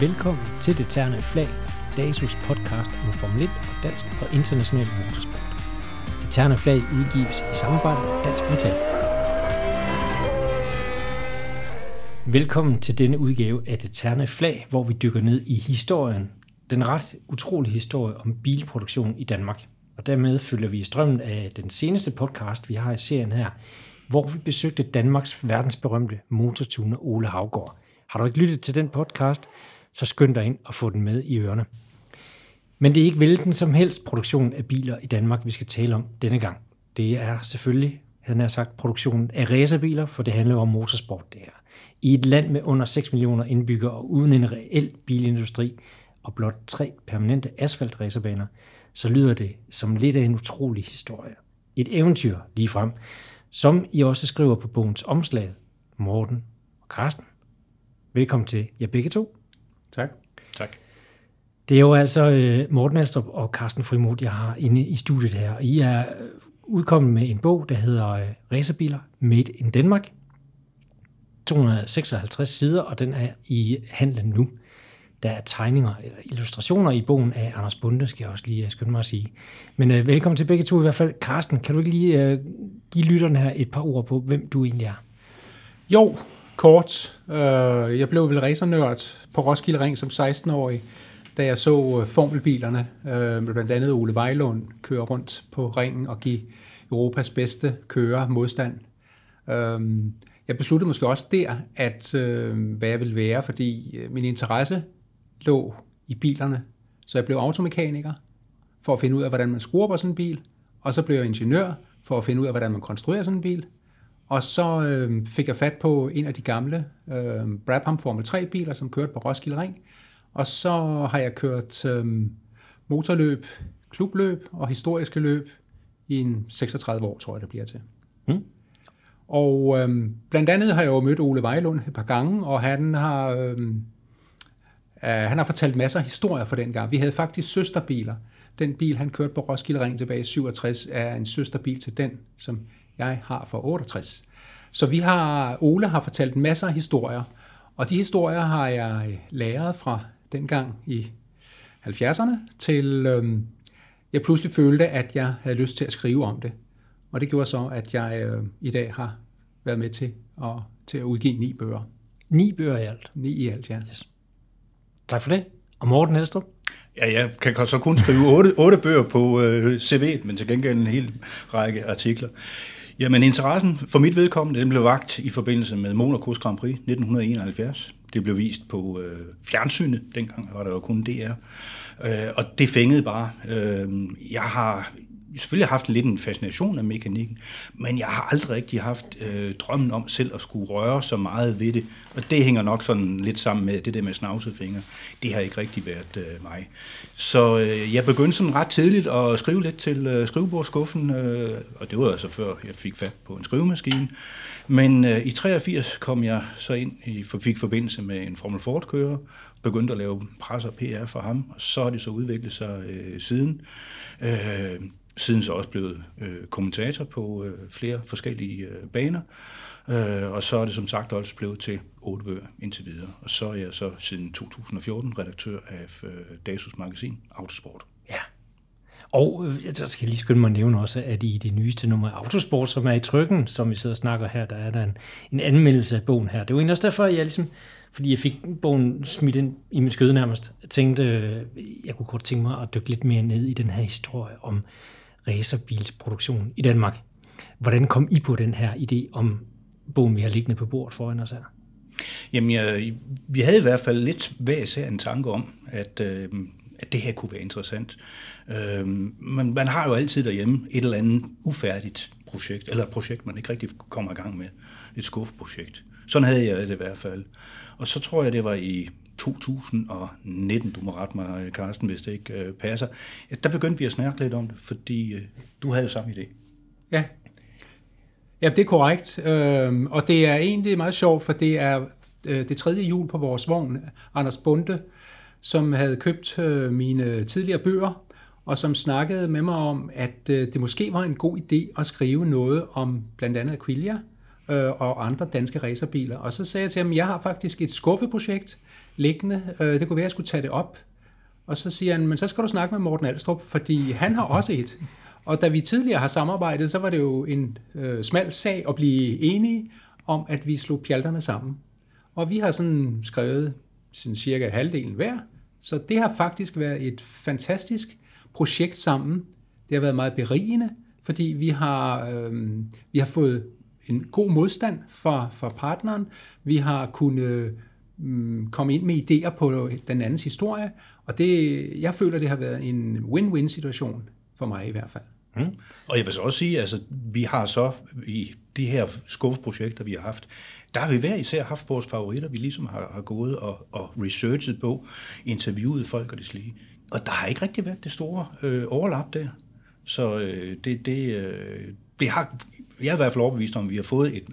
Velkommen til Det Terne Flag, DASUS podcast om Formel 1 og dansk og international motorsport. Det Terne Flag udgives i samarbejde med Dansk Metal. Velkommen til denne udgave af Det Terne Flag, hvor vi dykker ned i historien, den ret utrolige historie om bilproduktion i Danmark. Og dermed følger vi i strømmen af den seneste podcast, vi har i serien her, hvor vi besøgte Danmarks verdensberømte motortuner Ole Havgård. Har du ikke lyttet til den podcast, så skynd dig ind og få den med i ørerne. Men det er ikke hvilken som helst produktion af biler i Danmark, vi skal tale om denne gang. Det er selvfølgelig, havde har sagt, produktionen af racerbiler, for det handler jo om motorsport det her. I et land med under 6 millioner indbyggere og uden en reel bilindustri og blot tre permanente asfaltracerbaner, så lyder det som lidt af en utrolig historie. Et eventyr lige frem, som I også skriver på bogens omslag, Morten og Karsten. Velkommen til jer begge to. Tak. Tak. Det er jo altså øh, Morten Alstrup og Carsten Frimod, jeg har inde i studiet her. Og I er øh, udkommet med en bog, der hedder øh, Racerbiler Made in Denmark. 256 sider, og den er i handlen nu. Der er tegninger eller illustrationer i bogen af Anders Bunde, skal jeg også lige skynde mig at sige. Men øh, velkommen til begge to i hvert fald. Carsten, kan du ikke lige øh, give lytterne her et par ord på, hvem du egentlig er? Jo, kort. Øh, jeg blev vel racernørd på Roskilde Ring som 16-årig, da jeg så øh, formelbilerne, øh, blandt andet Ole Vejlund, køre rundt på ringen og give Europas bedste kører modstand. Øh, jeg besluttede måske også der, at øh, hvad jeg ville være, fordi øh, min interesse lå i bilerne. Så jeg blev automekaniker for at finde ud af, hvordan man skruer på sådan en bil, og så blev jeg ingeniør for at finde ud af, hvordan man konstruerer sådan en bil. Og så øh, fik jeg fat på en af de gamle øh, Brabham Formel 3-biler, som kørte på Roskilde Ring. Og så har jeg kørt øh, motorløb, klubløb og historiske løb i en 36 år, tror jeg, det bliver til. Mm. Og øh, blandt andet har jeg jo mødt Ole Vejlund et par gange, og han har, øh, øh, han har fortalt masser af historier for den gang. Vi havde faktisk søsterbiler. Den bil, han kørte på Roskilde Ring tilbage i 67, er en søsterbil til den, som jeg har for 68. Så vi har, Ole har fortalt masser af historier, og de historier har jeg læret fra dengang i 70'erne til øhm, jeg pludselig følte, at jeg havde lyst til at skrive om det. Og det gjorde så, at jeg øh, i dag har været med til at, til at udgive ni bøger. Ni bøger i alt? Ni i alt, ja. Yes. Tak for det. Og Morten Helstrup? Ja, jeg kan så kun skrive otte, otte bøger på øh, CV'et, men til gengæld en hel række artikler. Jamen, interessen for mit vedkommende, den blev vagt i forbindelse med Monacos Grand Prix 1971. Det blev vist på øh, fjernsynet, dengang var der jo kun DR. Øh, og det fængede bare. Øh, jeg har selvfølgelig haft lidt en fascination af mekanikken, men jeg har aldrig rigtig haft øh, drømmen om selv at skulle røre så meget ved det. Og det hænger nok sådan lidt sammen med det der med snavsefingre. Det har ikke rigtig været øh, mig. Så øh, jeg begyndte sådan ret tidligt at skrive lidt til øh, skrivebordskuffen, øh, og det var altså før jeg fik fat på en skrivemaskine. Men øh, i 83 kom jeg så ind i fik forbindelse med en Formel Ford-kører, begyndte at lave pres og PR for ham, og så har det så udviklet sig øh, siden. Øh, siden så også blevet øh, kommentator på øh, flere forskellige øh, baner. Øh, og så er det som sagt også blevet til otte bøger indtil videre. Og så er jeg så siden 2014 redaktør af øh, Dasus magasin Autosport. Ja. Og øh, jeg skal lige skynde mig at nævne også, at i det nyeste nummer af Autosport, som er i trykken, som vi sidder og snakker her, der er der en, en anmeldelse af bogen her. Det var egentlig også derfor, at jeg ligesom, fordi jeg fik bogen smidt ind i min skøde nærmest, tænkte, øh, jeg kunne godt tænke mig at dykke lidt mere ned i den her historie om racerbilsproduktion i Danmark. Hvordan kom I på den her idé om bogen, vi har liggende på bordet foran os her? Jamen, jeg, vi havde i hvert fald lidt hver især en tanke om, at, øh, at det her kunne være interessant. Øh, men man har jo altid derhjemme et eller andet ufærdigt projekt, eller et projekt, man ikke rigtig kommer i gang med. Et skuffeprojekt. Sådan havde jeg det i hvert fald. Og så tror jeg, det var i 2019, du må rette mig, Carsten, hvis det ikke øh, passer, der begyndte vi at snakke lidt om det, fordi øh, du havde jo samme idé. Ja, ja det er korrekt, øh, og det er egentlig meget sjovt, for det er øh, det tredje jul på vores vogn, Anders Bunde, som havde købt øh, mine tidligere bøger, og som snakkede med mig om, at øh, det måske var en god idé at skrive noget om blandt andet Aquilia øh, og andre danske racerbiler. Og så sagde jeg til ham, at jeg har faktisk et skuffeprojekt, liggende. Øh, det kunne være, at jeg skulle tage det op. Og så siger han, men så skal du snakke med Morten Alstrup, fordi han har også et. Og da vi tidligere har samarbejdet, så var det jo en øh, smal sag at blive enige om, at vi slog pjalterne sammen. Og vi har sådan skrevet sådan cirka halvdelen hver, så det har faktisk været et fantastisk projekt sammen. Det har været meget berigende, fordi vi har, øh, vi har fået en god modstand fra, fra partneren. Vi har kunnet øh, Mm, komme ind med idéer på den andens historie, og det, jeg føler, det har været en win-win situation for mig i hvert fald. Mm. Og jeg vil så også sige, at altså, vi har så i de her skuffeprojekter, vi har haft, der har vi hver især haft vores favoritter, vi ligesom har, har gået og, og researchet på, interviewet folk og det slige. Og der har ikke rigtig været det store øh, overlap der. Så øh, det, det, øh, det har, jeg er i hvert fald overbevist om, at vi har fået et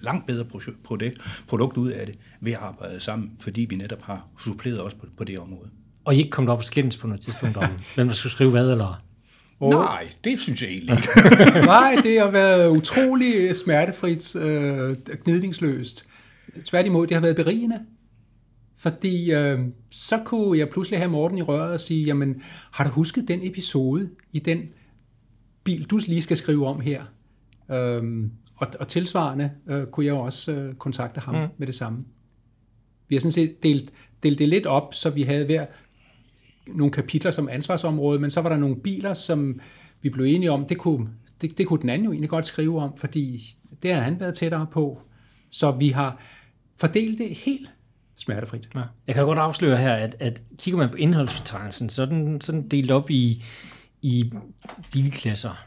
langt bedre produkt, produkt ud af det ved at arbejde sammen, fordi vi netop har suppleret os på, på det område. Og I ikke kommet op og skændes på noget tidspunkt om, hvem der skulle skrive hvad, eller? Oh. Nej, det synes jeg egentlig ikke. Nej, det har været utrolig smertefrit, øh, gnidningsløst. Tværtimod, det har været berigende. Fordi øh, så kunne jeg pludselig have Morten i røret og sige, jamen, har du husket den episode i den bil, du lige skal skrive om her? Øhm, og, og tilsvarende øh, kunne jeg også øh, kontakte ham mm. med det samme. Vi har sådan set delt, delt det lidt op, så vi havde hver nogle kapitler som ansvarsområde, men så var der nogle biler, som vi blev enige om, det kunne, det, det kunne den anden jo egentlig godt skrive om, fordi det har han været tættere på. Så vi har fordelt det helt smertefrit. Ja. Jeg kan godt afsløre her, at, at kigger man på indholdsfortegnelsen, så er den sådan delt op i, i bilklasser,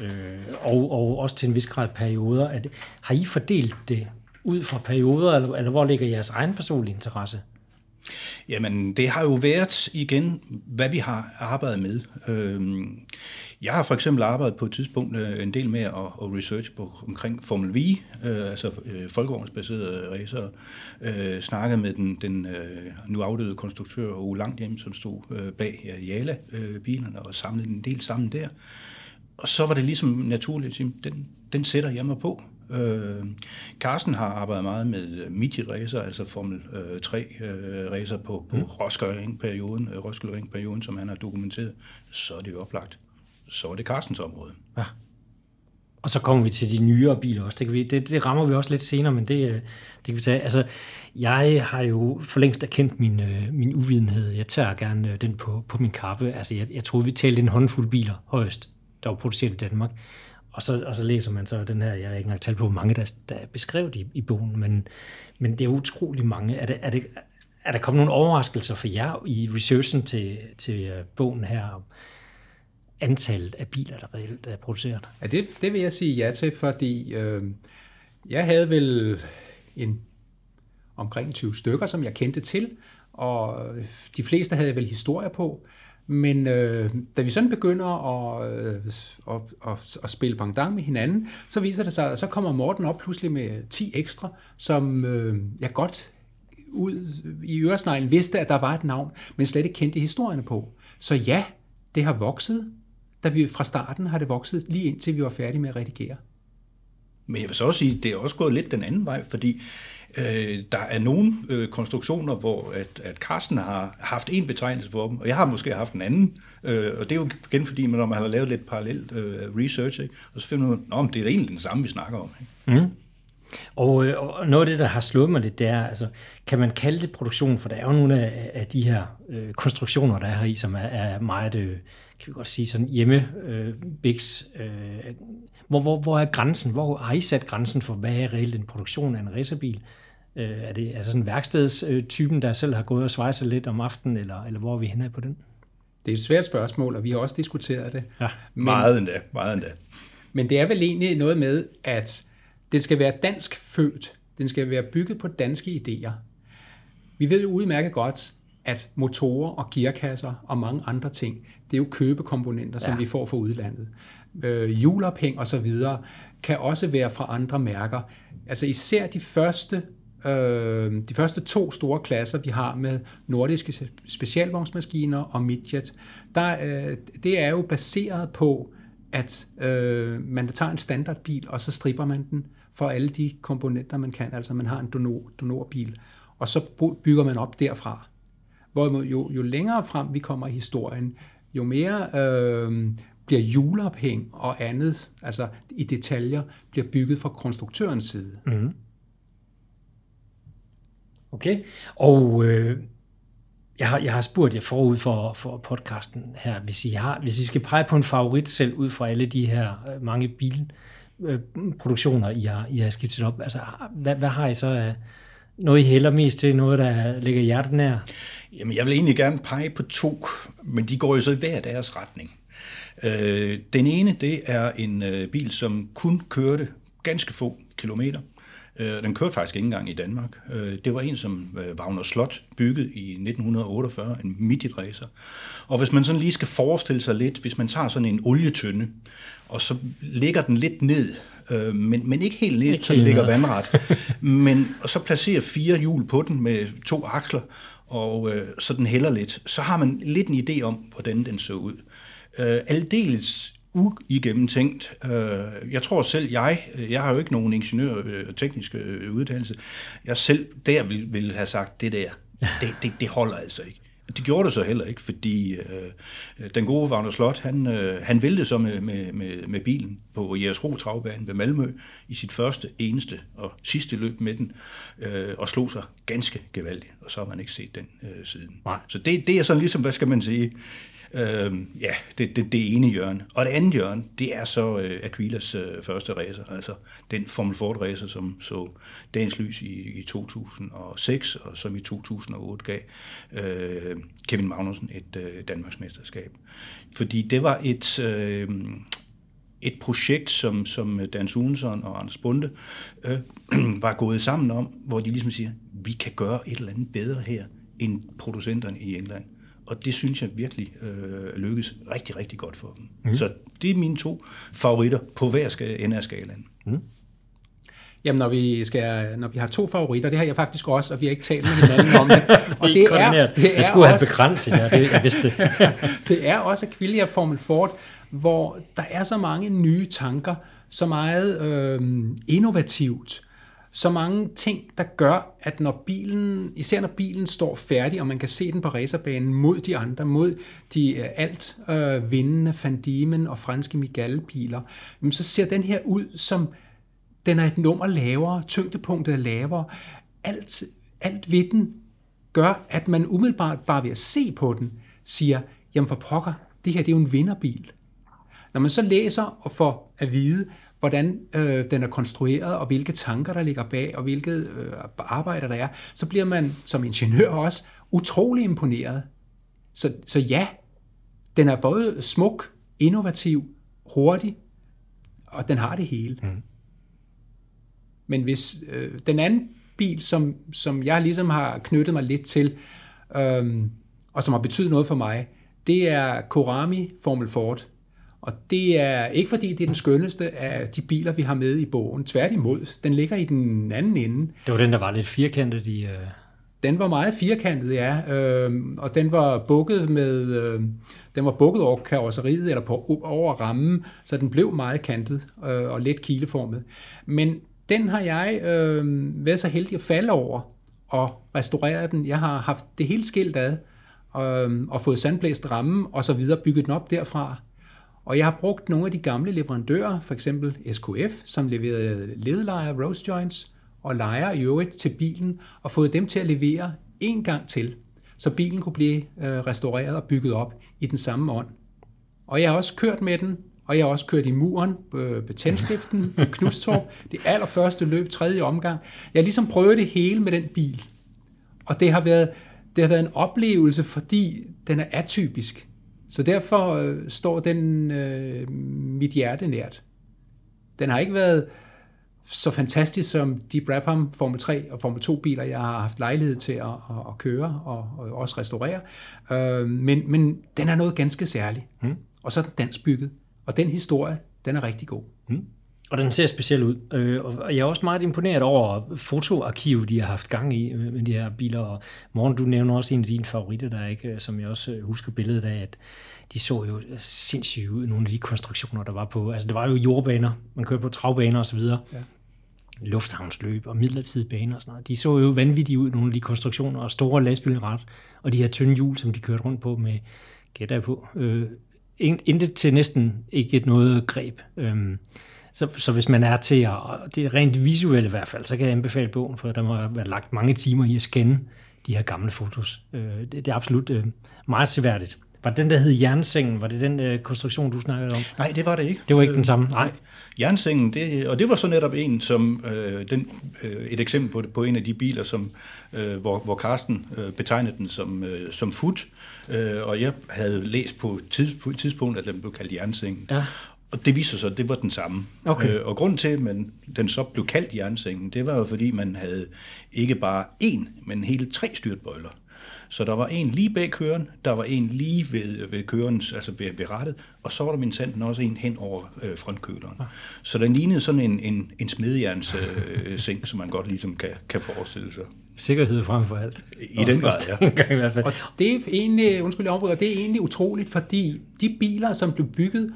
øh, og, og også til en vis grad perioder. At, har I fordelt det ud fra perioder, eller, eller hvor ligger jeres egen personlige interesse? Jamen, det har jo været igen, hvad vi har arbejdet med. Øhm, jeg har for eksempel arbejdet på et tidspunkt øh, en del med at, researche research på omkring Formel V, øh, altså øh, folkevognsbaserede racer, snakket med den, den nu afdøde konstruktør Ole Langhjem, som stod bag Jala-bilerne og samlede en del sammen der. Og så var det ligesom naturligt at sige, den, den sætter jeg mig på. Øh, Carsten har arbejdet meget med midget racer, altså Formel øh, 3 øh, på, på mm. Roskilde-perioden, øh, Roskilde-perioden, som han har dokumenteret. Så er det jo oplagt. Så er det Carstens område. Ja. Og så kommer vi til de nyere biler også. Det, kan vi, det, det rammer vi også lidt senere, men det, øh, det kan vi tage. Altså, jeg har jo for længst erkendt min, øh, min uvidenhed. Jeg tager gerne øh, den på, på min kappe. Altså, jeg, jeg troede, vi talte en håndfuld biler højst, der var produceret i Danmark. Og så, og så læser man så den her, jeg har ikke engang talt på, hvor mange der, der er beskrevet i, i bogen, men, men det er utrolig mange. Er, det, er, det, er der kommet nogle overraskelser for jer i researchen til, til øh, bogen her om antallet af biler, der reelt er produceret? Ja, det, det vil jeg sige ja til, fordi øh, jeg havde vel en omkring 20 stykker, som jeg kendte til, og de fleste havde vel historier på. Men øh, da vi sådan begynder at, øh, at, at, at spille pangdang med hinanden, så viser det sig, at så kommer Morten op pludselig med 10 ekstra, som øh, jeg godt ud i øresneglen vidste, at der var et navn, men slet ikke kendte historierne på. Så ja, det har vokset. Da vi fra starten har det vokset lige indtil vi var færdige med at redigere. Men jeg vil så også sige, at det er også gået lidt den anden vej, fordi Øh, der er nogle øh, konstruktioner, hvor at, at Carsten har haft en betegnelse for dem, og jeg har måske haft en anden. Øh, og det er jo igen fordi, når man har lavet lidt parallelt øh, research, ikke? og så finder man ud af, det er egentlig den samme, vi snakker om. Ikke? Mm. Og, øh, og noget af det, der har slået mig lidt, det er, altså, kan man kalde det produktion, for der er jo nogle af, af de her øh, konstruktioner, der er her i, som er, er meget, øh, kan vi godt sige, sådan hjemme øh, bigs. Øh, hvor, hvor, hvor er grænsen? Hvor har I sat grænsen for, hvad er reelt en produktion af en racerbil? Øh, er det er sådan værkstedstypen, der selv har gået og svejset lidt om aftenen, eller, eller hvor er vi henne på den? Det er et svært spørgsmål, og vi har også diskuteret det. Ja, men, meget endda, meget endda. Men det er vel egentlig noget med, at det skal være dansk født. Den skal være bygget på danske idéer. Vi ved jo udmærket godt, at motorer og gearkasser og mange andre ting, det er jo købekomponenter, som ja. vi får fra udlandet. Øh, juleophæng og så videre kan også være fra andre mærker. Altså især de første øh, de første to store klasser, vi har med nordiske specialvognsmaskiner og midjet, der, øh, det er jo baseret på, at øh, man tager en standardbil, og så stripper man den for alle de komponenter, man kan. Altså man har en donor, donorbil, og så bygger man op derfra. Hvorimod jo, jo længere frem vi kommer i historien, jo mere øh, bliver juleophæng og andet, altså i detaljer, bliver bygget fra konstruktørens side. Mm. Okay, og øh, jeg, har, jeg har spurgt jer forud for, for podcasten her, hvis I, har, hvis I skal pege på en favorit selv ud fra alle de her øh, mange bilproduktioner, øh, I har, I har skitset op, altså hvad, hvad har I så af noget, I hælder mest til, noget, der ligger hjertet nær? Jamen, jeg vil egentlig gerne pege på to, men de går jo så i hver deres retning. Øh, den ene, det er en øh, bil, som kun kørte ganske få kilometer. Øh, den kørte faktisk ikke engang i Danmark. Øh, det var en, som øh, Wagner Slot byggede i 1948, en midget. Og hvis man sådan lige skal forestille sig lidt, hvis man tager sådan en olietønde, og så ligger den lidt ned, øh, men, men ikke helt ned, ikke så den ligger vandret. men, og så placerer fire hjul på den med to aksler, og øh, så den hælder lidt, så har man lidt en idé om, hvordan den så ud. Øh, aldeles uigennemtænkt. Øh, jeg tror selv, jeg, jeg har jo ikke nogen ingeniør- og øh, tekniske øh, uddannelse, jeg selv der vil, vil have sagt, det der, det, det, det holder altså ikke. Det gjorde det så heller ikke, fordi øh, den gode Wagner Slot, han, øh, han væltede så med, med, med, med bilen på Jægersro travbane ved Malmø i sit første, eneste og sidste løb med den, øh, og slog sig ganske gevaldigt, og så har man ikke set den øh, siden. Nej. Så det, det er sådan ligesom, hvad skal man sige, Øh, ja, det, det, det ene hjørne. Og det andet hjørne, det er så øh, Aquilas øh, første racer, altså den Formel Ford racer, som så dagens lys i, i 2006, og som i 2008 gav øh, Kevin Magnussen et øh, Danmarksmesterskab. Fordi det var et... Øh, et projekt, som, som Dan Sunesen og Anders Bunde øh, var gået sammen om, hvor de ligesom siger, vi kan gøre et eller andet bedre her, end producenterne i England. Og det synes jeg virkelig øh, lykkes rigtig, rigtig godt for dem. Mm. Så det er mine to favoritter på hver skal, ende af skalaen. Mm. Jamen, når vi, skal, når vi har to favoritter, det har jeg faktisk også, og vi har ikke talt med hinanden om det. Og det, er, det er, jeg skulle også, have begrænset, ja, det, jeg vidste det. er også Aquilia Formel Ford, hvor der er så mange nye tanker, så meget øh, innovativt, så mange ting, der gør, at når bilen, især når bilen står færdig, og man kan se den på racerbanen mod de andre, mod de øh, alt øh, vindende Fandimen og franske Miguel-biler, så ser den her ud som, den er et nummer lavere, tyngdepunktet er lavere. Alt, alt ved den gør, at man umiddelbart bare ved at se på den, siger, jamen for pokker, det her det er jo en vinderbil. Når man så læser og får at vide, hvordan øh, den er konstrueret, og hvilke tanker, der ligger bag, og hvilke øh, arbejder der er, så bliver man som ingeniør også utrolig imponeret. Så, så ja, den er både smuk, innovativ, hurtig, og den har det hele. Mm. Men hvis øh, den anden bil, som, som jeg ligesom har knyttet mig lidt til, øh, og som har betydet noget for mig, det er Korami Formel Ford. Og det er ikke fordi, det er den skønneste af de biler, vi har med i bogen. Tværtimod, den ligger i den anden ende. Det var den, der var lidt firkantet i... Uh... Den var meget firkantet, ja. Øh, og den var bukket med... Øh, den var bukket over karosseriet, eller på, over rammen, så den blev meget kantet øh, og let kileformet. Men den har jeg øh, været så heldig at falde over og restaurere den. Jeg har haft det hele skilt ad, øh, og fået sandblæst rammen, og så videre bygget den op derfra. Og jeg har brugt nogle af de gamle leverandører, for eksempel SKF, som leverede ledlejer, roast joints og lejer i øvrigt til bilen, og fået dem til at levere en gang til, så bilen kunne blive øh, restaureret og bygget op i den samme ånd. Og jeg har også kørt med den, og jeg har også kørt i muren på tændstiften på Knustorp. Det allerførste løb, tredje omgang. Jeg har ligesom prøvet det hele med den bil. Og det har været, det har været en oplevelse, fordi den er atypisk. Så derfor øh, står den øh, mit hjerte nært. Den har ikke været så fantastisk som de Brabham Formel 3 og Formel 2 biler, jeg har haft lejlighed til at, at, at køre og, og også restaurere. Øh, men, men den er noget ganske særligt. Mm. Og så er den dansk bygget. Og den historie, den er rigtig god. Mm. Og den ser speciel ud. Øh, og jeg er også meget imponeret over fotoarkivet, de har haft gang i med de her biler. Og Morgen, du nævner også en af dine favoritter, der ikke, som jeg også husker billedet af, at de så jo sindssygt ud, nogle af de konstruktioner, der var på. Altså, det var jo jordbaner, man kørte på travbaner osv. Ja. lufthavnsløb og midlertidige baner og sådan noget. De så jo vanvittige ud, nogle af de konstruktioner, og store lastbilret, og de her tynde hjul, som de kørte rundt på med, gætter på, øh, intet til næsten ikke noget greb. Øhm, så, så hvis man er til at, det er rent visuelle i hvert fald, så kan jeg anbefale bogen, for der må have været lagt mange timer i at scanne de her gamle fotos. Øh, det, det er absolut øh, meget seværdigt. Var det den, der hed Jernsengen? Var det den øh, konstruktion, du snakkede om? Nej, det var det ikke. Det var ikke den samme? Nej. Jernsengen, det, og det var så netop en, som øh, den, øh, et eksempel på, på en af de biler, som, øh, hvor, hvor Carsten øh, betegnede den som, øh, som fut, øh, og jeg havde læst på, tids, på et tidspunkt, at den blev kaldt Jernsengen. Ja. Og det viser sig, at det var den samme. Okay. Øh, og grunden til, at man, den så blev kaldt jernsengen, det var jo fordi, man havde ikke bare én, men hele tre styrtbøjler. Så der var en lige bag køren, der var en lige ved, ved kørens, altså ved, ved rettet, og så var der min sanden også en hen over øh, frontkøleren. Så den lignede sådan en, en, en smedjerns øh, seng, som man godt ligesom kan, kan forestille sig. Sikkerhed frem for alt. I den grad, ja. Dengang i hvert fald. Og det er egentlig, undskyld, jeg afbryder, det er egentlig utroligt, fordi de biler, som blev bygget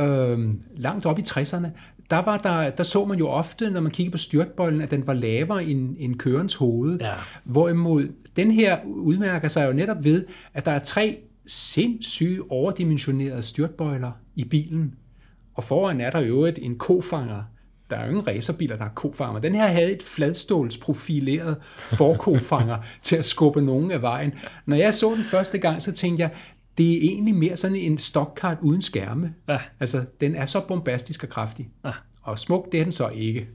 øh, langt op i 60'erne, der, var der, der så man jo ofte, når man kiggede på styrtbøjlen, at den var lavere end, end kørens hoved. Ja. Hvorimod den her udmærker sig jo netop ved, at der er tre sindssyge overdimensionerede styrtbøjler i bilen. Og foran er der jo et, en kofanger. Der er jo ingen racerbiler, der har kofanger. Den her havde et fladstålsprofileret forkofanger til at skubbe nogen af vejen. Når jeg så den første gang, så tænkte jeg, det er egentlig mere sådan en stockkart uden skærme. Ja. Altså, den er så bombastisk og kraftig. Ja. Og smuk, det er den så ikke.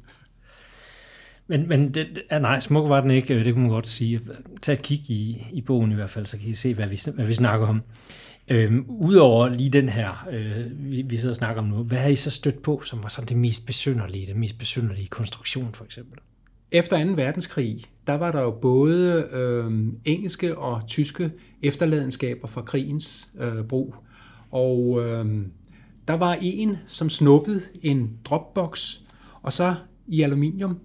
Men, men det, ja, nej, smuk var den ikke, øh, det kunne man godt sige. Tag et kig i, i bogen i hvert fald, så kan I se, hvad vi, hvad vi snakker om. Øhm, Udover lige den her, øh, vi, vi sidder og snakker om nu, hvad har I så stødt på, som var sådan det mest besynderlige, det mest besynderlige konstruktion for eksempel? Efter 2. verdenskrig, der var der jo både øh, engelske og tyske efterladenskaber fra krigens øh, brug. Og øh, der var en, som snuppede en dropbox, og så i aluminium.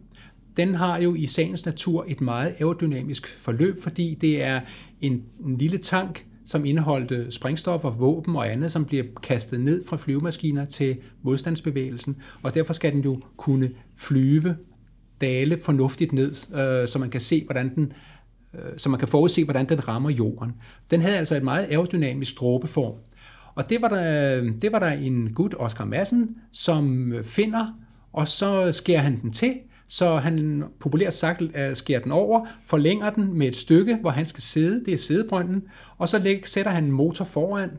Den har jo i sagens natur et meget aerodynamisk forløb, fordi det er en, en lille tank, som indeholdte sprængstoffer, våben og andet, som bliver kastet ned fra flyvemaskiner til modstandsbevægelsen, og derfor skal den jo kunne flyve, dale fornuftigt ned, øh, så man kan se, hvordan den øh, så man kan forudse, hvordan den rammer jorden. Den havde altså et meget aerodynamisk dråbeform. Og det var der, det var der en gut, Oscar Madsen, som finder, og så skærer han den til, så han populært sagt øh, skærer den over, forlænger den med et stykke, hvor han skal sidde, det er sædebrønden, og så læg, sætter han en motor foran,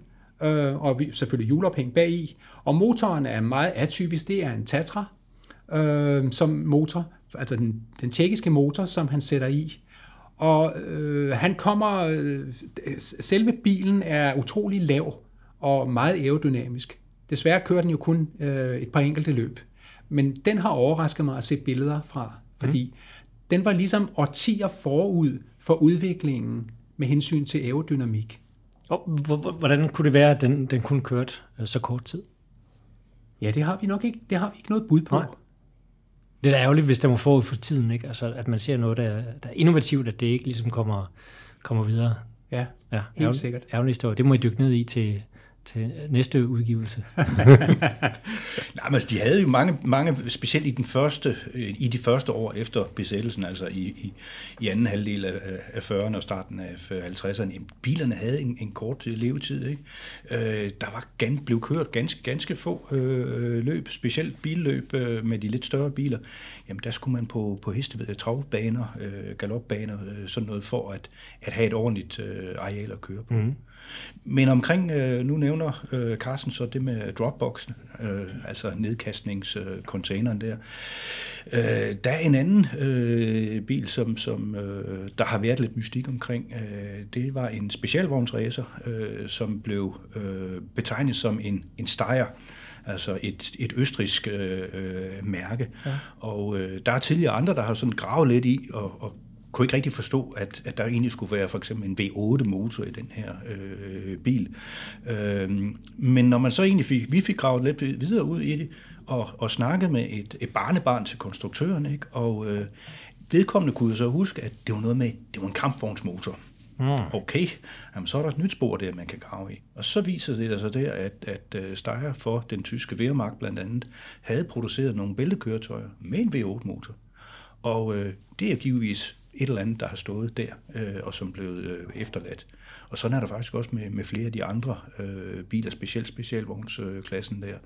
øh, og selvfølgelig hjulophæng bagi, og motoren er meget atypisk, det er en Tatra øh, som motor, altså den, den tjekkiske motor, som han sætter i. Og øh, han kommer, øh, selve bilen er utrolig lav og meget aerodynamisk. Desværre kører den jo kun øh, et par enkelte løb. Men den har overrasket mig at se billeder fra, fordi mm. den var ligesom årtier forud for udviklingen med hensyn til aerodynamik. Og hvor- hvor- hvordan kunne det være, at den, den kun kørte øh, så kort tid? Ja, det har vi nok ikke, det har vi ikke noget bud på. Nej. Det er da ærgerligt, hvis der må forud for tiden, ikke? Altså, at man ser noget, der, der er innovativt, at det ikke ligesom kommer, kommer videre. Ja, Ja, Helt ærgerlig- sikkert. Ærgerlig historie. Det må I dykke ned i til, til næste udgivelse. Nej, men altså, de havde jo mange, mange, specielt i, den første, øh, i de første år efter besættelsen, altså i, i, i anden halvdel af, af 40'erne og starten af 50'erne, jamen, bilerne havde en, en kort levetid. Ikke? Øh, der var gan, blev kørt ganske, ganske få øh, løb, specielt billøb øh, med de lidt større biler. Jamen, der skulle man på, på heste, travbaner, øh, galopbaner, øh, sådan noget, for at, at have et ordentligt øh, areal at køre på. Mm. Men omkring, øh, nu nævner øh, Carsten så det med Dropboxen, øh, altså nedkastningscontaineren der. Øh, der er en anden øh, bil, som, som øh, der har været lidt mystik omkring. Øh, det var en specialvognsracer, øh, som blev øh, betegnet som en, en Steyr altså et, et østrisk øh, øh, mærke. Ja. Og øh, der er tidligere andre, der har sådan gravet lidt i og, og kunne ikke rigtig forstå, at, at der egentlig skulle være for eksempel en V8-motor i den her øh, bil. Øh, men når man så egentlig fik, vi fik gravet lidt videre ud i det, og, og snakket med et, et barnebarn til konstruktøren, ikke? og øh, vedkommende kunne så huske, at det var noget med, det var en kampvognsmotor. Mm. Okay, Jamen, så er der et nyt spor der, man kan grave i. Og så viser det sig der, at, at øh, Steyr for den tyske Wehrmacht blandt andet havde produceret nogle bæltekøretøjer med en V8-motor. Og øh, det er givetvis et eller andet, der har stået der, øh, og som blev øh, efterladt. Og sådan er der faktisk også med, med flere af de andre øh, biler, specielt specialvognsklassen der,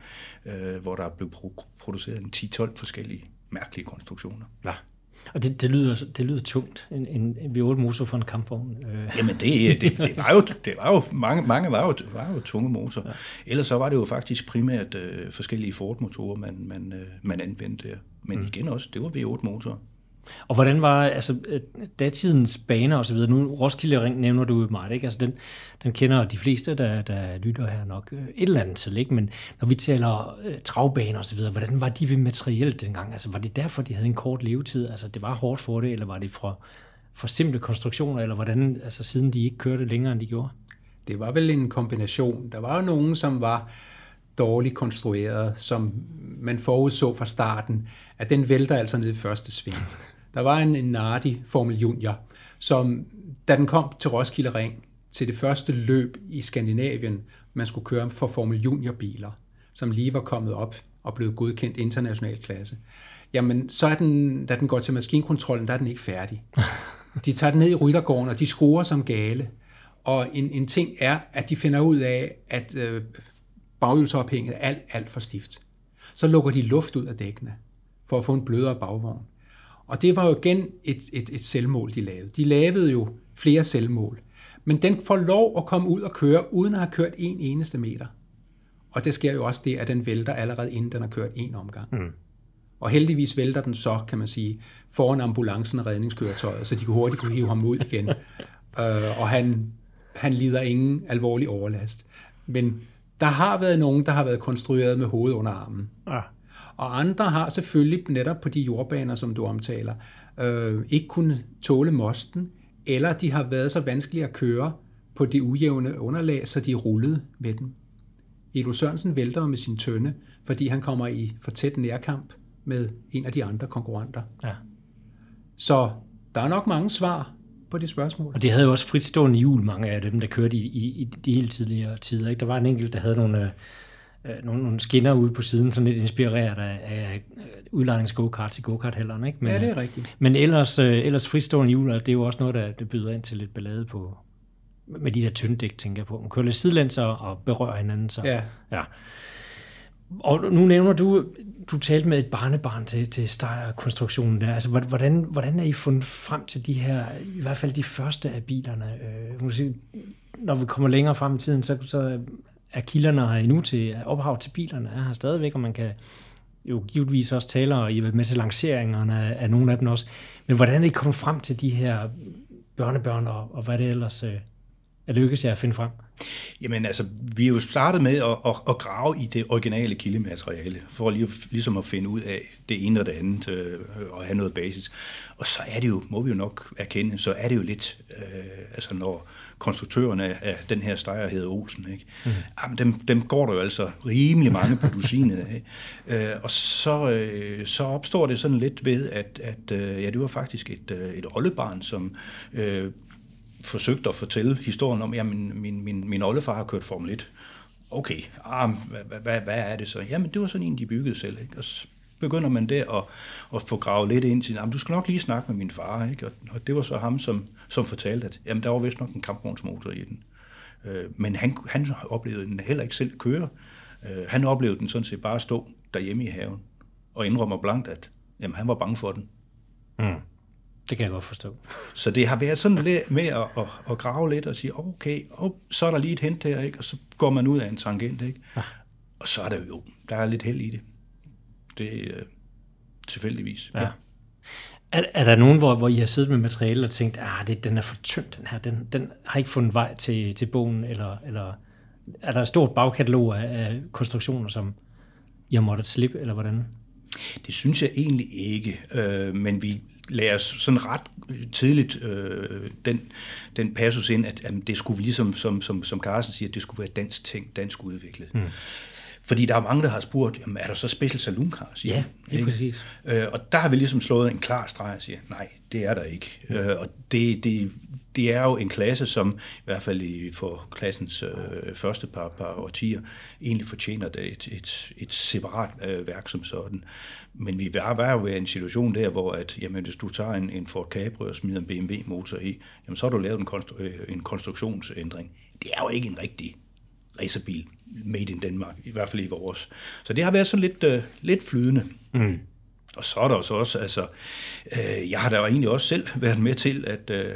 øh, hvor der er blevet pro- produceret en 10-12 forskellige mærkelige konstruktioner. Ja. Og det, det, lyder, det lyder tungt, en, en, en V8 motor for en kampvogn. Øh. Jamen det, det, det, var jo, det var jo, mange, mange var jo, var jo tunge motor. Ja. Ellers så var det jo faktisk primært øh, forskellige Ford-motorer, man, man, øh, man anvendte der. Men mm. igen også, det var V8-motorer. Og hvordan var altså, øh, datidens baner og så videre? Nu Roskilde Ring nævner du meget, ikke? Altså den, den kender de fleste, der, der lytter her nok øh, et eller andet til, ikke? Men når vi taler uh, travbaner og så videre, hvordan var de ved materielt dengang? Altså var det derfor, de havde en kort levetid? Altså det var hårdt for det, eller var det fra, for simple konstruktioner, eller hvordan, altså siden de ikke kørte længere, end de gjorde? Det var vel en kombination. Der var jo nogen, som var dårligt konstrueret, som man forudså fra starten, at den vælter altså ned i første sving. Der var en, en Nardi Formel Junior, som da den kom til Roskilde Ring, til det første løb i Skandinavien, man skulle køre for Formel Junior biler, som lige var kommet op og blevet godkendt international klasse. Jamen, så er den, da den går til maskinkontrollen, der er den ikke færdig. De tager den ned i ryttergården, og de skruer som gale. Og en, en ting er, at de finder ud af, at øh, baghjulsophænget er alt, alt for stift. Så lukker de luft ud af dækkene, for at få en blødere bagvogn. Og det var jo igen et, et, et selvmål, de lavede. De lavede jo flere selvmål. Men den får lov at komme ud og køre, uden at have kørt en eneste meter. Og det sker jo også det, at den vælter allerede inden den har kørt en omgang. Mm. Og heldigvis vælter den så, kan man sige, foran ambulancen og redningskøretøjet, så de kunne hurtigt kunne hive ham ud igen. uh, og han, han lider ingen alvorlig overlast. Men der har været nogen, der har været konstrueret med hovedet under armen. Ja. Og andre har selvfølgelig netop på de jordbaner, som du omtaler, øh, ikke kunne tåle mosten, eller de har været så vanskelige at køre på det ujævne underlag, så de rullede med den. Elo Sørensen vælter med sin tønde, fordi han kommer i for tæt nærkamp med en af de andre konkurrenter. Ja. Så der er nok mange svar på det spørgsmål. Og det havde jo også fritstående hjul, mange af dem, der kørte i, i, i de helt tidligere tider. Ikke? Der var en enkelt, der havde nogle, øh, nogle, nogle skinner ude på siden, sådan lidt inspireret af, af udlejnings go-karts i go kart Ikke? Men, ja, det er rigtigt. Men ellers, øh, ellers fristående hjul, det er jo også noget, der, der byder ind til lidt ballade på, med de der tynddæk, tænker jeg på. Man kører lidt sidelæns og berører hinanden. Så, ja. ja. Og nu nævner du, du talte med et barnebarn til, til Steyr-konstruktionen der. Altså, hvordan, hvordan er I fundet frem til de her, i hvert fald de første af bilerne? Øh, når vi kommer længere frem i tiden, så, så er kilderne her endnu til ophav til bilerne er her stadigvæk, og man kan jo givetvis også tale og I med til lanceringerne af, af nogle af dem også. Men hvordan er I kommet frem til de her børnebørn, og, og hvad det ellers øh, er lykkes jer at finde frem? Jamen altså, vi er jo startet med at, at, at grave i det originale kildemateriale, for lige, ligesom at finde ud af det ene og det andet, øh, og have noget basis. Og så er det jo, må vi jo nok erkende, så er det jo lidt, øh, altså når konstruktørerne af den her stejer hedder Olsen, ikke? Mm. Jamen, dem, dem går der jo altså rimelig mange på dusinet af. Øh, og så, øh, så opstår det sådan lidt ved, at, at øh, ja, det var faktisk et, øh, et oldebarn, som øh, forsøgte at fortælle historien om, at min, min, min, min oldefar har kørt Formel 1. Okay, ah, hvad, hvad, hvad er det så? Jamen, det var sådan en, de byggede selv. Ikke? Og så begynder man der at, at få gravet lidt ind til, jamen, du skal nok lige snakke med min far. Ikke? Og, og det var så ham, som, som fortalte, at jamen, der var vist nok en kampvognsmotor i den. Øh, men han, han oplevede den heller ikke selv køre. Øh, han oplevede den sådan set bare stå derhjemme i haven og indrømmer blankt, at jamen, han var bange for den. Mm. Det kan jeg godt forstå. Så det har været sådan lidt med at, at, at grave lidt og sige, okay, og så er der lige et hent her, ikke? og så går man ud af en tangent, ikke? Ja. og så er der jo, der er lidt held i det. Det er uh, tilfældigvis. Ja. ja. Er, er der nogen, hvor, hvor I har siddet med materiale og tænkt, at ah, den er for tynd, den her, den, den har ikke fundet vej til, til bogen, eller, eller er der et stort bagkatalog af, af konstruktioner, som I har måttet slippe, eller hvordan? Det synes jeg egentlig ikke, øh, men vi lagde os sådan ret tidligt øh, den, den passus ind, at, at det skulle ligesom, som, som, som Carsten siger, det skulle være dansk ting, dansk udviklet. Mm. Fordi der er mange, der har spurgt, jamen, er der så special saloon cars? Ja, lige præcis. Øh, og der har vi ligesom slået en klar streg og siger, nej, det er der ikke. Mm. Øh, og det, det, det er jo en klasse, som i hvert fald i, for klassens øh, første par, par årtier egentlig fortjener det et, et, et separat øh, værk som sådan. Men vi var, var jo ved en situation der, hvor at, jamen, hvis du tager en, en Ford Capri og smider en BMW-motor i, jamen, så har du lavet en, konstru- øh, en konstruktionsændring. Det er jo ikke en rigtig racerbil made in Denmark, i hvert fald i vores. Så det har været sådan lidt, øh, lidt flydende. Mm. Og så er der også, også altså, øh, jeg har da egentlig også selv været med til at, øh,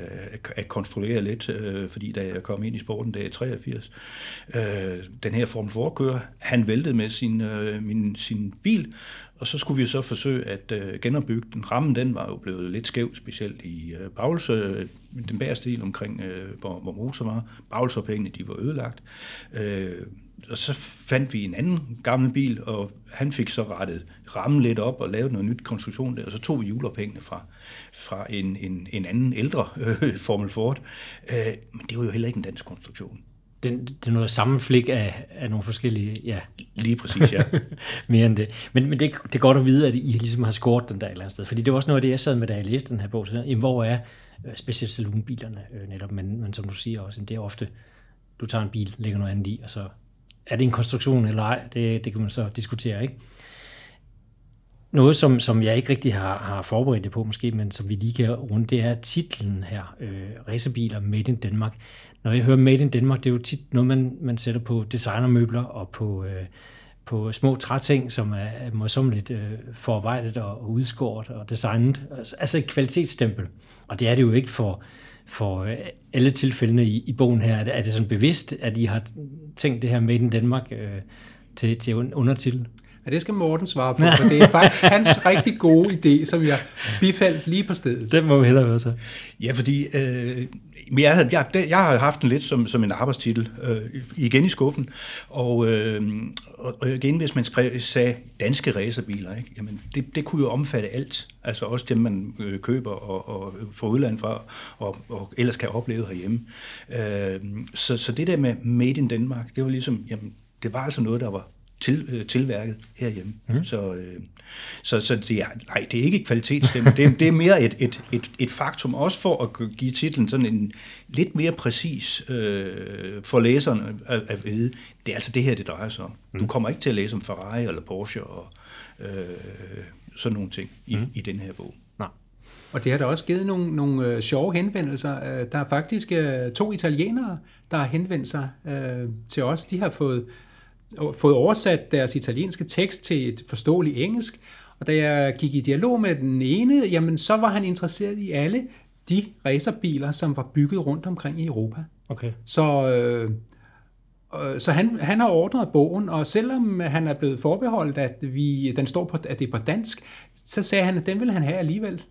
at konstruere lidt, øh, fordi da jeg kom ind i sporten, der i 83, øh, den her Form 4-kører, han væltede med sin, øh, min, sin bil, og så skulle vi så forsøge at øh, genopbygge den. Rammen den var jo blevet lidt skæv, specielt i øh, Bagelse, øh, den bagerste del omkring, øh, hvor, hvor motor var. Bagelsopphængene, de var ødelagt. Øh, og så fandt vi en anden gammel bil, og han fik så rettet rammen lidt op og lavet noget nyt konstruktion der, og så tog vi juleophængene fra, fra en, en, en anden ældre øh, Formel Ford. Øh, men det var jo heller ikke en dansk konstruktion. Den, det er noget sammenflik af, af nogle forskellige, ja. Lige præcis, ja. Mere end det. Men, men det, det er godt at vide, at I ligesom har scoret den der et eller andet sted. Fordi det var også noget af det, jeg sad med, da jeg læste den her bog. Så, jamen, hvor er øh, specielt saloonbilerne øh, netop? Men, men som du siger også, det er ofte, du tager en bil, lægger noget andet i, og så er det en konstruktion eller ej? Det, det kan man så diskutere, ikke? Noget, som, som jeg ikke rigtig har, har forberedt det på måske, men som vi lige kan runde, det er titlen her, øh, Racerbiler Made in Denmark. Når jeg hører Made in Denmark, det er jo tit noget, man, man sætter på designermøbler og på, øh, på små træting, som er, er øh, forarbejdet og, og udskåret og designet. Altså, altså et kvalitetsstempel. Og det er det jo ikke for, for øh, alle tilfældene i, i bogen her. Er det, er det sådan bevidst, at I har tænkt det her Made in Danmark øh, til, til undertitel? Ja, det skal Morten svare på, for det er faktisk hans rigtig gode idé, som jeg bifaldt lige på stedet. Det må vi hellere være så. Ja, fordi øh, jeg, jeg, jeg har haft den lidt som, som en arbejdstitel øh, igen i skuffen, og, øh, og igen, hvis man skrev, sagde danske racerbiler, ikke? Jamen, det, det kunne jo omfatte alt, altså også dem, man øh, køber og, og får udlandet fra, og, og ellers kan opleve herhjemme. Øh, så, så det der med Made in Denmark, det var ligesom, jamen, det var altså noget, der var til, øh, tilværket herhjemme. Mm. Så, øh, så, så det er, nej, det er ikke et kvalitetsstemme. det, er, det er mere et, et, et, et faktum, også for at give titlen sådan en lidt mere præcis øh, for læserne at, at vide. Det er altså det her, det drejer sig om. Mm. Du kommer ikke til at læse om Ferrari eller Porsche og øh, sådan nogle ting i, mm. i den her bog. Nej. Og det har da også givet nogle, nogle øh, sjove henvendelser. Øh, der er faktisk øh, to italienere, der har henvendt sig øh, til os. De har fået fået oversat deres italienske tekst til et forståeligt engelsk, og da jeg gik i dialog med den ene, jamen så var han interesseret i alle de racerbiler, som var bygget rundt omkring i Europa. Okay. Så, øh, øh, så han, han har ordret bogen, og selvom han er blevet forbeholdt, at vi, den står på, at det er på dansk, så sagde han, at den vil han have alligevel.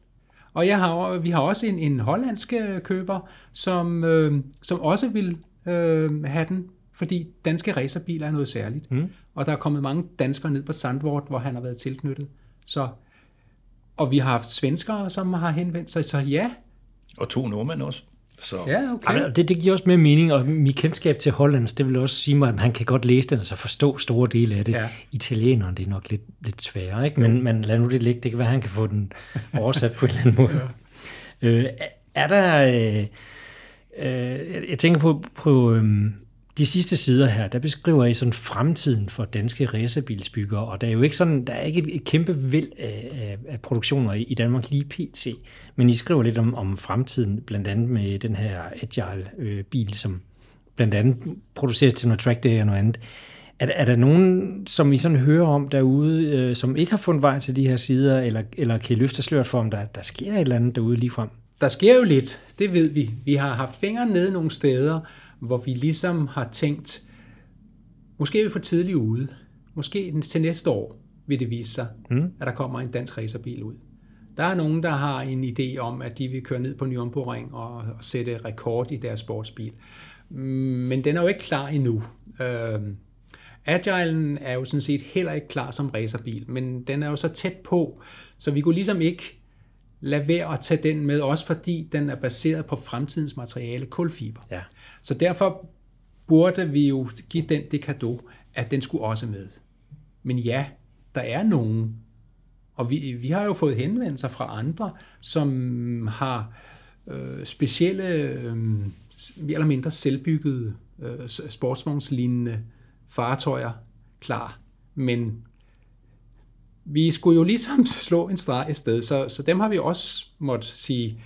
Og jeg har, vi har også en, en hollandsk øh, køber, som, øh, som også vil øh, have den fordi danske racerbiler er noget særligt. Mm. Og der er kommet mange danskere ned på Sandvort, hvor han har været tilknyttet. Så, og vi har haft svenskere, som har henvendt sig, så ja. Og to nordmænd også. Så. Ja, okay. Jamen, det, det giver også mere mening, og mit kendskab til Hollands, det vil også sige mig, at han kan godt læse den, og så forstå store dele af det. Ja. Italieneren, det er nok lidt, lidt sværere, ikke? Men, men lad nu det ligge, det kan være, at han kan få den oversat på en eller anden måde. ja. øh, er der... Øh, øh, jeg tænker på, på øh, de sidste sider her, der beskriver I sådan fremtiden for danske racerbilsbyggere, og der er jo ikke sådan, der er ikke et, et kæmpe vild af, af, af produktioner i, i Danmark lige pt. Men I skriver lidt om, om fremtiden, blandt andet med den her Agile-bil, øh, som blandt andet produceres til noget track day og noget andet. Er, er der nogen, som I sådan hører om derude, øh, som ikke har fundet vej til de her sider, eller, eller kan I løfte sløret for, om der, der sker et eller andet derude lige frem? Der sker jo lidt, det ved vi. Vi har haft fingre nede nogle steder, hvor vi ligesom har tænkt, måske er vi for tidligt ude. Måske til næste år vil det vise sig, mm. at der kommer en dansk racerbil ud. Der er nogen, der har en idé om, at de vil køre ned på Nürburgring og, og sætte rekord i deres sportsbil. Men den er jo ikke klar endnu. Uh, Agilen er jo sådan set heller ikke klar som racerbil, men den er jo så tæt på, så vi kunne ligesom ikke lade være at tage den med, også fordi den er baseret på fremtidens materiale, kulfiber. Ja. Så derfor burde vi jo give den det kado, at den skulle også med. Men ja, der er nogen, og vi, vi har jo fået henvendelser fra andre, som har øh, specielle, øh, mere eller mindre selvbyggede øh, sportsvognslignende fartøjer klar. Men vi skulle jo ligesom slå en streg i sted, så, så dem har vi også måtte sige,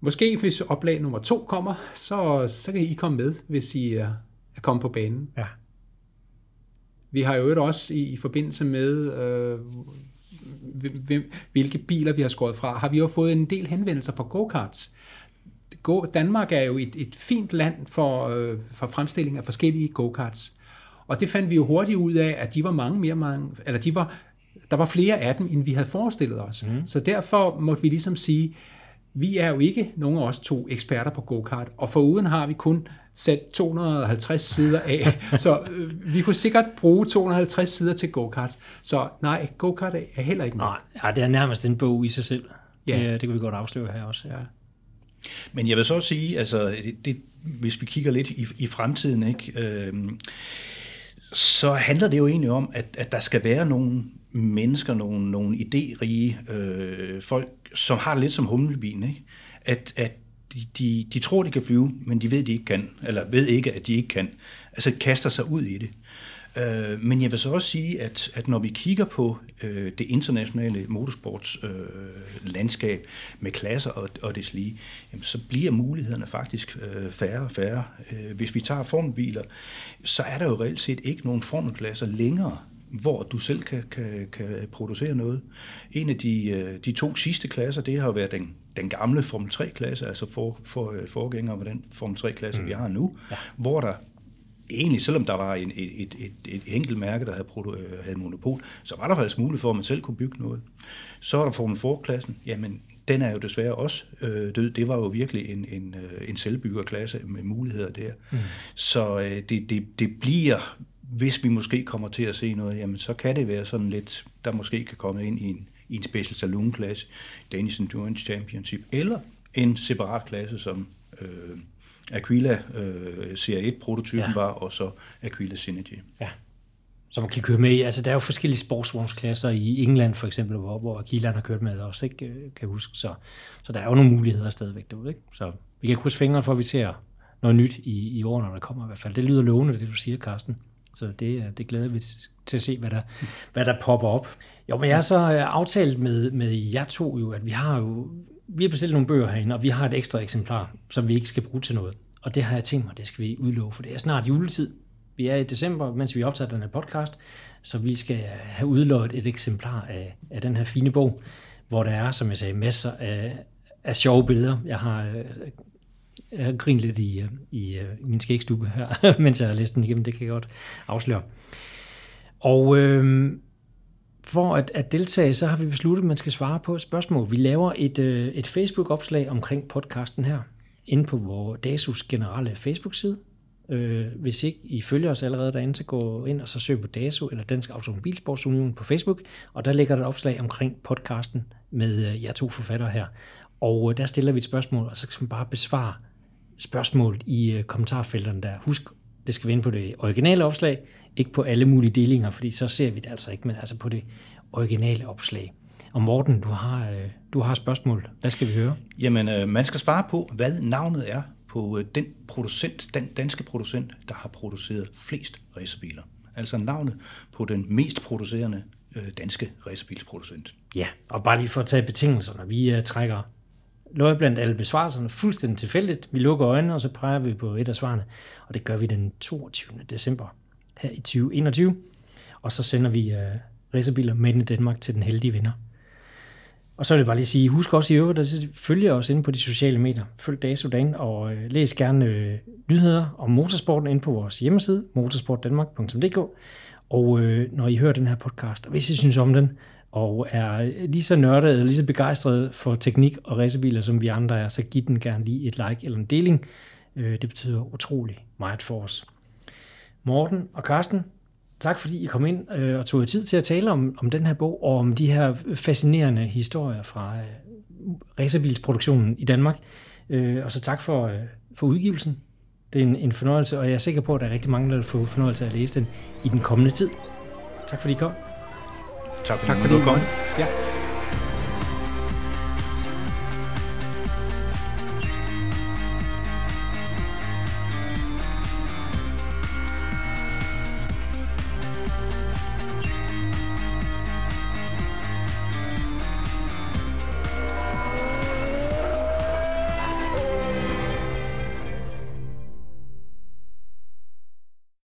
måske hvis oplag nummer to kommer, så, så kan I komme med, hvis I er, er kommet på banen. Ja. Vi har jo også i, i forbindelse med, øh, hvem, hvilke biler vi har skåret fra, har vi jo fået en del henvendelser på go-karts. Go, Danmark er jo et, et fint land for, øh, for fremstilling af forskellige go-karts. Og det fandt vi jo hurtigt ud af, at de var mange mere mange, eller de var, der var flere af dem, end vi havde forestillet os. Mm. Så derfor måtte vi ligesom sige, vi er jo ikke nogen af os to eksperter på go-kart, og foruden har vi kun sat 250 sider af, så øh, vi kunne sikkert bruge 250 sider til go-karts. Så nej, go-kart er heller ikke med. Nej, ja, det er nærmest en bog i sig selv. Ja. Det, det kan vi godt afsløre her også. Ja. Men jeg vil så også sige, altså, det, det, hvis vi kigger lidt i, i fremtiden, ikke, øh, så handler det jo egentlig om, at, at der skal være nogle mennesker, nogle, nogle idérige øh, folk, som har det lidt som humlebien, ikke? At, at de, de, de tror, de kan flyve, men de ved, de ikke kan, eller ved ikke, at de ikke kan. Altså kaster sig ud i det. Øh, men jeg vil så også sige, at, at når vi kigger på øh, det internationale motorsports øh, landskab med klasser og, og det lige, jamen, så bliver mulighederne faktisk øh, færre og færre. Øh, hvis vi tager formelbiler, så er der jo reelt set ikke nogen formelklasser længere hvor du selv kan, kan, kan producere noget. En af de, øh, de to sidste klasser, det har været den, den gamle Formel 3-klasse, altså for, for, øh, forgænger på den Formel 3-klasse, mm. vi har nu, ja. hvor der egentlig, selvom der var en, et, et, et, et enkelt mærke, der havde, produ- øh, havde monopol, så var der faktisk mulighed for, at man selv kunne bygge noget. Så er der Formel 4-klassen, jamen den er jo desværre også øh, død. Det var jo virkelig en, en, en selvbyggerklasse med muligheder der. Mm. Så øh, det, det, det bliver hvis vi måske kommer til at se noget, jamen så kan det være sådan lidt, der måske kan komme ind i en, i en special saloon klasse, Danish Endurance Championship, eller en separat klasse, som øh, Aquila øh, CR1-prototypen ja. var, og så Aquila Synergy. Ja, som man kan køre med i. Altså, der er jo forskellige sportsvognsklasser i England, for eksempel, hvor, hvor Aquila har kørt med også, ikke, øh, kan jeg huske. Så, så der er jo nogle muligheder stadigvæk derude. Ikke? Så vi kan krydse fingre for, at vi ser noget nyt i, i årene, der kommer i hvert fald. Det lyder lovende, det du siger, Carsten. Så det, det glæder vi til at se, hvad der, hvad der popper op. Jo, men jeg har så øh, aftalt med, med jer to jo, at vi har jo vi har bestilt nogle bøger herinde, og vi har et ekstra eksemplar, som vi ikke skal bruge til noget. Og det har jeg tænkt mig, det skal vi udlove, for det er snart juletid. Vi er i december, mens vi optager den her podcast, så vi skal have udlået et eksemplar af, af den her fine bog, hvor der er, som jeg sagde, masser af, af sjove billeder. Jeg har øh, jeg har lidt i, øh, i, øh, i min skægstube her, mens jeg har læst den igennem, det kan jeg godt afsløre. Og øh, for at, at deltage, så har vi besluttet, at man skal svare på et spørgsmål. Vi laver et, øh, et Facebook-opslag omkring podcasten her, inde på vores DASUS generelle Facebook-side. Øh, hvis ikke I følger os allerede derinde, så gå ind og så søg på DASU eller Dansk Automobilsportsunion på Facebook, og der ligger der et opslag omkring podcasten med øh, jer to forfattere her. Og øh, der stiller vi et spørgsmål, og så kan man bare besvare spørgsmål i øh, kommentarfelterne der. Husk, det skal vi ind på det originale opslag, ikke på alle mulige delinger, fordi så ser vi det altså ikke, men altså på det originale opslag. Og Morten, du har, øh, du har spørgsmål. Hvad skal vi høre? Jamen, øh, man skal svare på, hvad navnet er på den producent, den danske producent, der har produceret flest racerbiler. Altså navnet på den mest producerende danske racerbilsproducent. Ja, og bare lige for at tage betingelserne. Vi trækker løg blandt alle besvarelserne fuldstændig tilfældigt. Vi lukker øjnene, og så peger vi på et af svarene, og det gør vi den 22. december her i 2021. Og så sender vi uh, racerbiler med i Danmark til den heldige vinder. Og så vil jeg bare lige sige, husk også i øvrigt at følge os inde på de sociale medier. Følg Dagsudan og uh, læs gerne øh, nyheder om motorsporten inde på vores hjemmeside, motorsportdanmark.dk. Og når I hører den her podcast, og hvis I synes om den, og er lige så nørdet eller lige så begejstret for teknik og racerbiler, som vi andre er, så giv den gerne lige et like eller en deling. Øh, det betyder utrolig meget for os. Morten og Karsten, tak fordi I kom ind øh, og tog jer tid til at tale om, om den her bog, og om de her fascinerende historier fra øh, racerbilsproduktionen i Danmark. Og så tak for, for udgivelsen. Det er en, en fornøjelse, og jeg er sikker på, at der er rigtig mange, der får fornøjelse af at læse den i den kommende tid. Tak fordi I kom. Tak Tak du fordi komme. måtte. Ja.